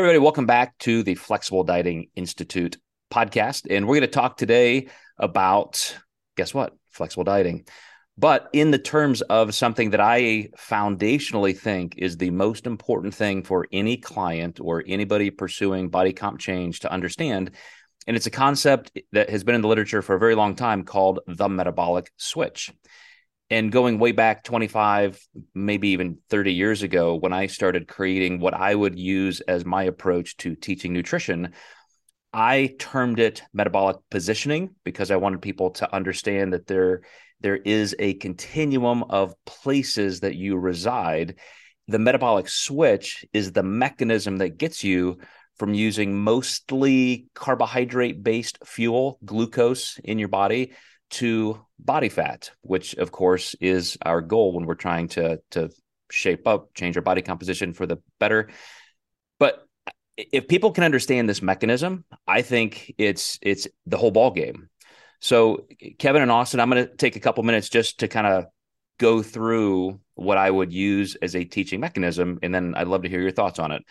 Everybody, welcome back to the Flexible Dieting Institute podcast. And we're going to talk today about, guess what? Flexible dieting. But in the terms of something that I foundationally think is the most important thing for any client or anybody pursuing body comp change to understand. And it's a concept that has been in the literature for a very long time called the metabolic switch and going way back 25 maybe even 30 years ago when i started creating what i would use as my approach to teaching nutrition i termed it metabolic positioning because i wanted people to understand that there there is a continuum of places that you reside. The metabolic switch is the mechanism that gets you from using mostly carbohydrate based fuel glucose in your body to body fat, which of course is our goal when we're trying to to shape up, change our body composition for the better. But if people can understand this mechanism, I think it's it's the whole ball game. So Kevin and Austin, I'm going to take a couple minutes just to kind of go through what I would use as a teaching mechanism, and then I'd love to hear your thoughts on it.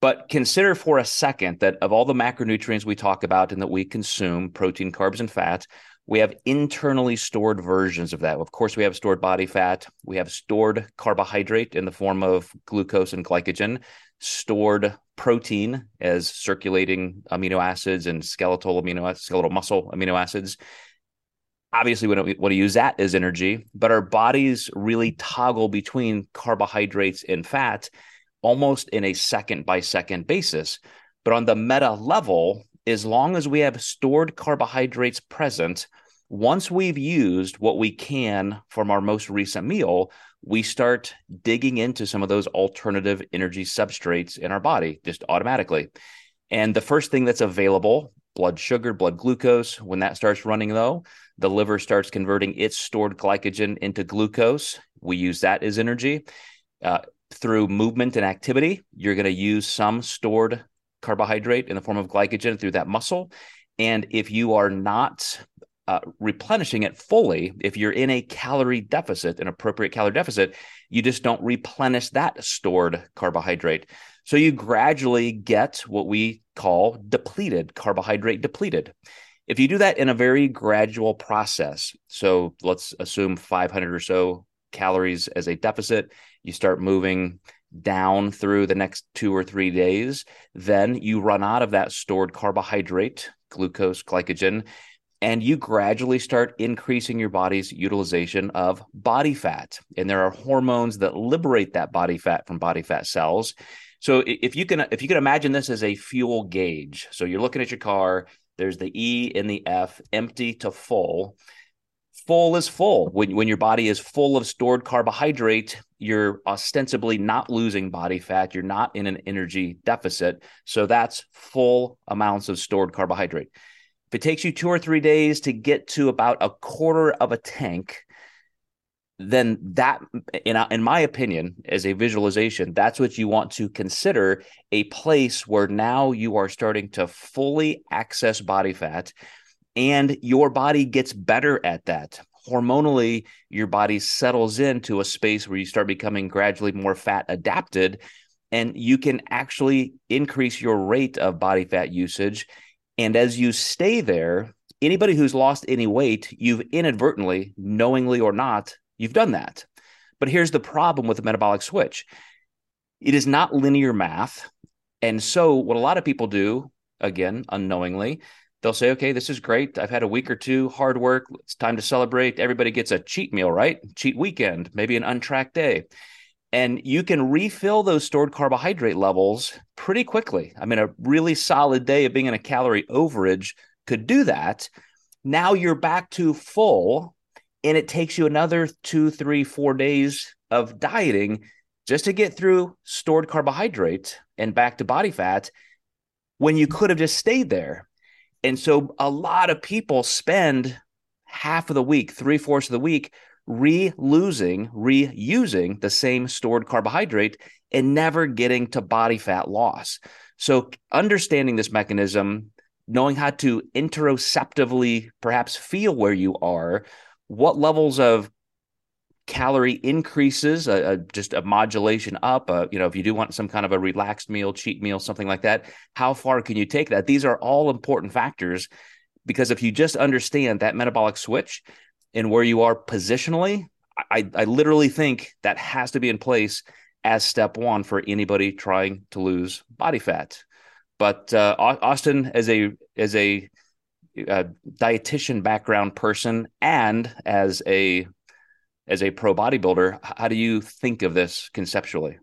But consider for a second that of all the macronutrients we talk about and that we consume, protein, carbs, and fat, we have internally stored versions of that. Of course, we have stored body fat. We have stored carbohydrate in the form of glucose and glycogen, stored protein as circulating amino acids and skeletal amino skeletal muscle amino acids. Obviously, we don't want to use that as energy, but our bodies really toggle between carbohydrates and fat almost in a second by second basis. But on the meta level, as long as we have stored carbohydrates present, once we've used what we can from our most recent meal, we start digging into some of those alternative energy substrates in our body just automatically. And the first thing that's available, blood sugar, blood glucose, when that starts running though, the liver starts converting its stored glycogen into glucose. We use that as energy. Uh, through movement and activity, you're going to use some stored carbohydrate in the form of glycogen through that muscle. And if you are not uh, replenishing it fully, if you're in a calorie deficit, an appropriate calorie deficit, you just don't replenish that stored carbohydrate. So you gradually get what we call depleted, carbohydrate depleted. If you do that in a very gradual process, so let's assume 500 or so calories as a deficit, you start moving down through the next two or three days, then you run out of that stored carbohydrate, glucose, glycogen, and you gradually start increasing your body's utilization of body fat. And there are hormones that liberate that body fat from body fat cells. So if you can if you can imagine this as a fuel gauge, so you're looking at your car, there's the E and the F, empty to full full is full. When, when your body is full of stored carbohydrate, you're ostensibly not losing body fat. You're not in an energy deficit. So that's full amounts of stored carbohydrate. If it takes you two or three days to get to about a quarter of a tank, then that, in, in my opinion, as a visualization, that's what you want to consider a place where now you are starting to fully access body fat and your body gets better at that. Hormonally your body settles into a space where you start becoming gradually more fat adapted and you can actually increase your rate of body fat usage. And as you stay there anybody who's lost any weight you've inadvertently knowingly or not you've done that. But here's the problem with the metabolic switch. It is not linear math. And so what a lot of people do again unknowingly they'll say, okay, this is great. I've had a week or two hard work. It's time to celebrate. Everybody gets a cheat meal, right? Cheat weekend, maybe an untracked day. And you can refill those stored carbohydrate levels pretty quickly. I mean, a really solid day of being in a calorie overage could do that. Now you're back to full, and it takes you another two, three, four days of dieting just to get through stored carbohydrate and back to body fat when you could have just stayed there and so a lot of people spend half of the week, three fourths of the week, re losing, reusing the same stored carbohydrate and never getting to body fat loss. So understanding this mechanism, knowing how to interoceptively perhaps feel where you are, what levels of calorie increases, a, a, just a modulation up. A, you know, if you do want some kind of a relaxed meal, cheat meal, something like that, how far can you take that? These are all important factors because if you just understand that metabolic switch and where you are positionally, I, I literally think that has to be in place as step one for anybody trying to lose body fat. But uh, Austin, as a as a, a uh, dietitian background person and as a as a pro bodybuilder, how do you think of this conceptually?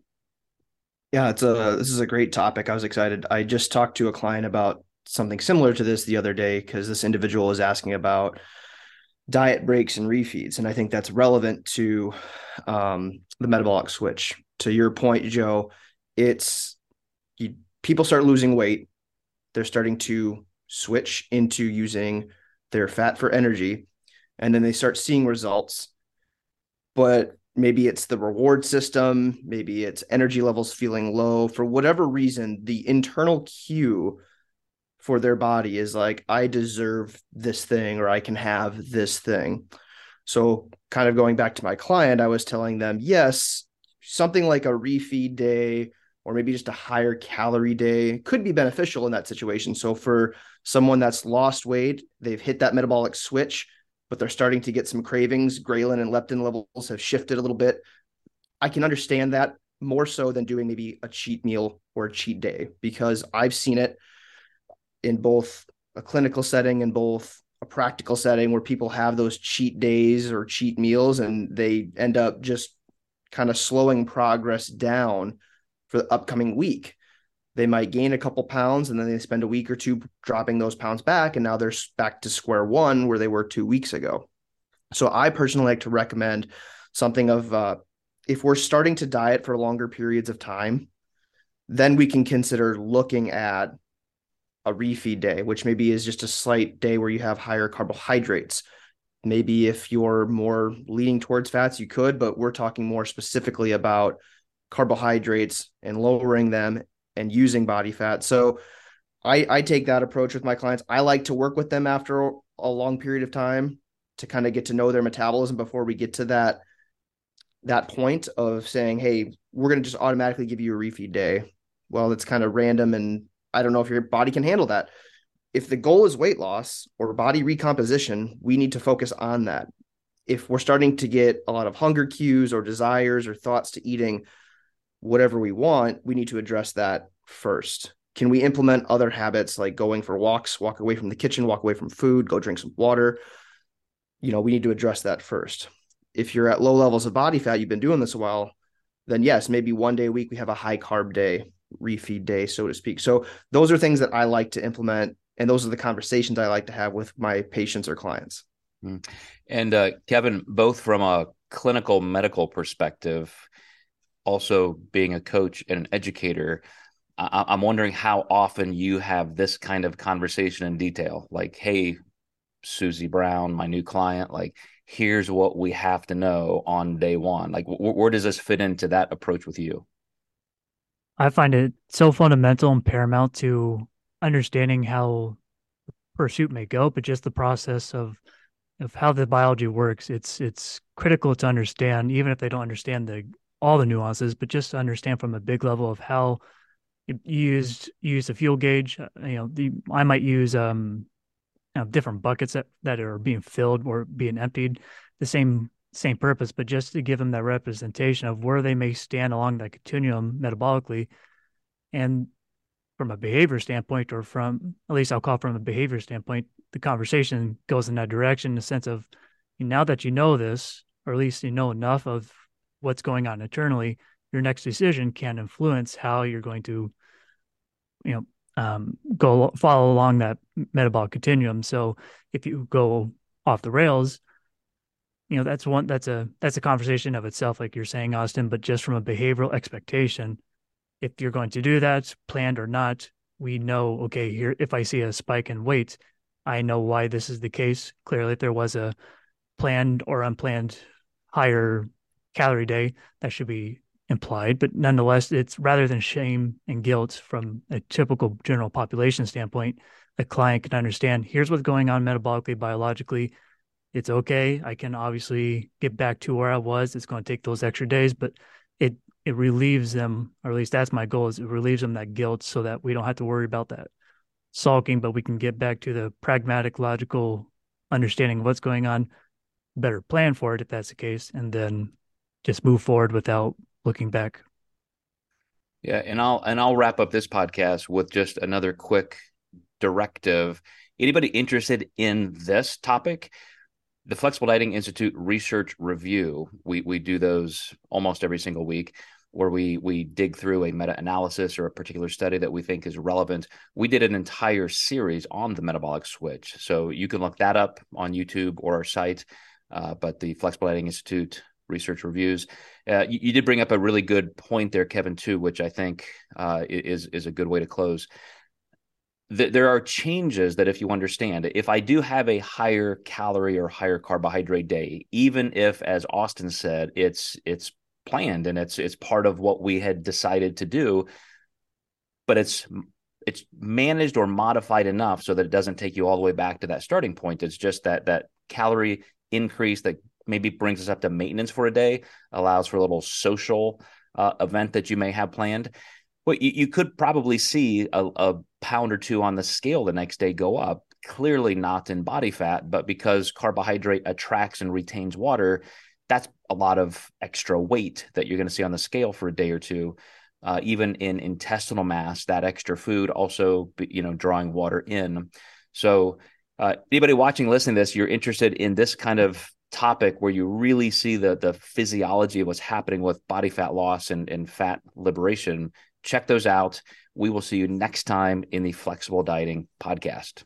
Yeah, it's a this is a great topic. I was excited. I just talked to a client about something similar to this the other day because this individual was asking about diet breaks and refeeds, and I think that's relevant to um, the metabolic switch. To your point, Joe, it's you, people start losing weight. They're starting to switch into using their fat for energy, and then they start seeing results but maybe it's the reward system, maybe it's energy levels feeling low. For whatever reason, the internal cue for their body is like, I deserve this thing or I can have this thing. So, kind of going back to my client, I was telling them, yes, something like a refeed day or maybe just a higher calorie day could be beneficial in that situation. So, for someone that's lost weight, they've hit that metabolic switch but they're starting to get some cravings. Ghrelin and leptin levels have shifted a little bit. I can understand that more so than doing maybe a cheat meal or a cheat day because I've seen it in both a clinical setting and both a practical setting where people have those cheat days or cheat meals and they end up just kind of slowing progress down for the upcoming week they might gain a couple pounds and then they spend a week or two dropping those pounds back and now they're back to square one where they were two weeks ago. So i personally like to recommend something of uh, if we're starting to diet for longer periods of time then we can consider looking at a refeed day which maybe is just a slight day where you have higher carbohydrates. Maybe if you're more leaning towards fats you could but we're talking more specifically about carbohydrates and lowering them and using body fat. So I, I take that approach with my clients. I like to work with them after a long period of time to kind of get to know their metabolism before we get to that that point of saying, hey, we're going to just automatically give you a refeed day. Well, it's kind of random and I don't know if your body can handle that. If the goal is weight loss or body recomposition, we need to focus on that. If we're starting to get a lot of hunger cues or desires or thoughts to eating, whatever we want, we need to address that first. Can we implement other habits like going for walks, walk away from the kitchen, walk away from food, go drink some water? You know, we need to address that first. If you're at low levels of body fat, you've been doing this a while, then yes, maybe one day a week we have a high carb day, refeed day, so to speak. So those are things that I like to implement. And those are the conversations I like to have with my patients or clients. Hmm. And uh, Kevin, both from a clinical medical perspective, also being a coach and an educator, I- I'm wondering how often you have this kind of conversation in detail. Like, hey, Susie Brown, my new client, like, here's what we have to know on day one. Like, wh- where does this fit into that approach with you? I find it so fundamental and paramount to understanding how pursuit may go, but just the process of of how the biology works. It's it's critical to understand, even if they don't understand the all the nuances, but just to understand from a big level of how you used use a fuel gauge. Uh, you know, the I might use um you know, different buckets that, that are being filled or being emptied, the same same purpose, but just to give them that representation of where they may stand along that continuum metabolically. And from a behavior standpoint, or from at least I'll call from a behavior standpoint, the conversation goes in that direction in the sense of now that you know this, or at least you know enough of what's going on internally, your next decision can influence how you're going to, you know, um, go follow along that metabolic continuum. So if you go off the rails, you know that's one that's a that's a conversation of itself, like you're saying, Austin. But just from a behavioral expectation, if you're going to do that, planned or not, we know okay here. If I see a spike in weight, I know why this is the case. Clearly, if there was a planned or unplanned higher calorie day that should be implied, but nonetheless, it's rather than shame and guilt from a typical general population standpoint, the client can understand here's what's going on metabolically, biologically. it's okay. I can obviously get back to where I was. It's going to take those extra days, but it it relieves them, or at least that's my goal, is it relieves them that guilt so that we don't have to worry about that sulking, but we can get back to the pragmatic, logical understanding of what's going on, better plan for it if that's the case, and then just move forward without looking back. Yeah, and I'll and I'll wrap up this podcast with just another quick directive. Anybody interested in this topic? The Flexible Dieting Institute Research Review. We we do those almost every single week where we we dig through a meta-analysis or a particular study that we think is relevant. We did an entire series on the metabolic switch. So you can look that up on YouTube or our site. Uh, but the Flexible Dieting Institute research reviews. Uh, you, you, did bring up a really good point there, Kevin, too, which I think uh, is is a good way to close. The, there are changes that if you understand, if I do have a higher calorie or higher carbohydrate day, even if, as Austin said, it's it's planned and it's it's part of what we had decided to do, but it's it's managed or modified enough so that it doesn't take you all the way back to that starting point. It's just that that calorie increase that maybe brings us up to maintenance for a day, allows for a little social uh, event that you may have planned. Well, you, you could probably see a, a pound or two on the scale the next day go up. Clearly not in body fat, but because carbohydrate attracts and retains water, that's a lot of extra weight that you're going to see on the scale for a day or two. Uh, even in intestinal mass, that extra food also, you know, drawing water in. So, uh, anybody watching, listening to this, you're interested in this kind of topic where you really see the the physiology of what's happening with body fat loss and, and fat liberation, check those out. We will see you next time in the Flexible Dieting Podcast.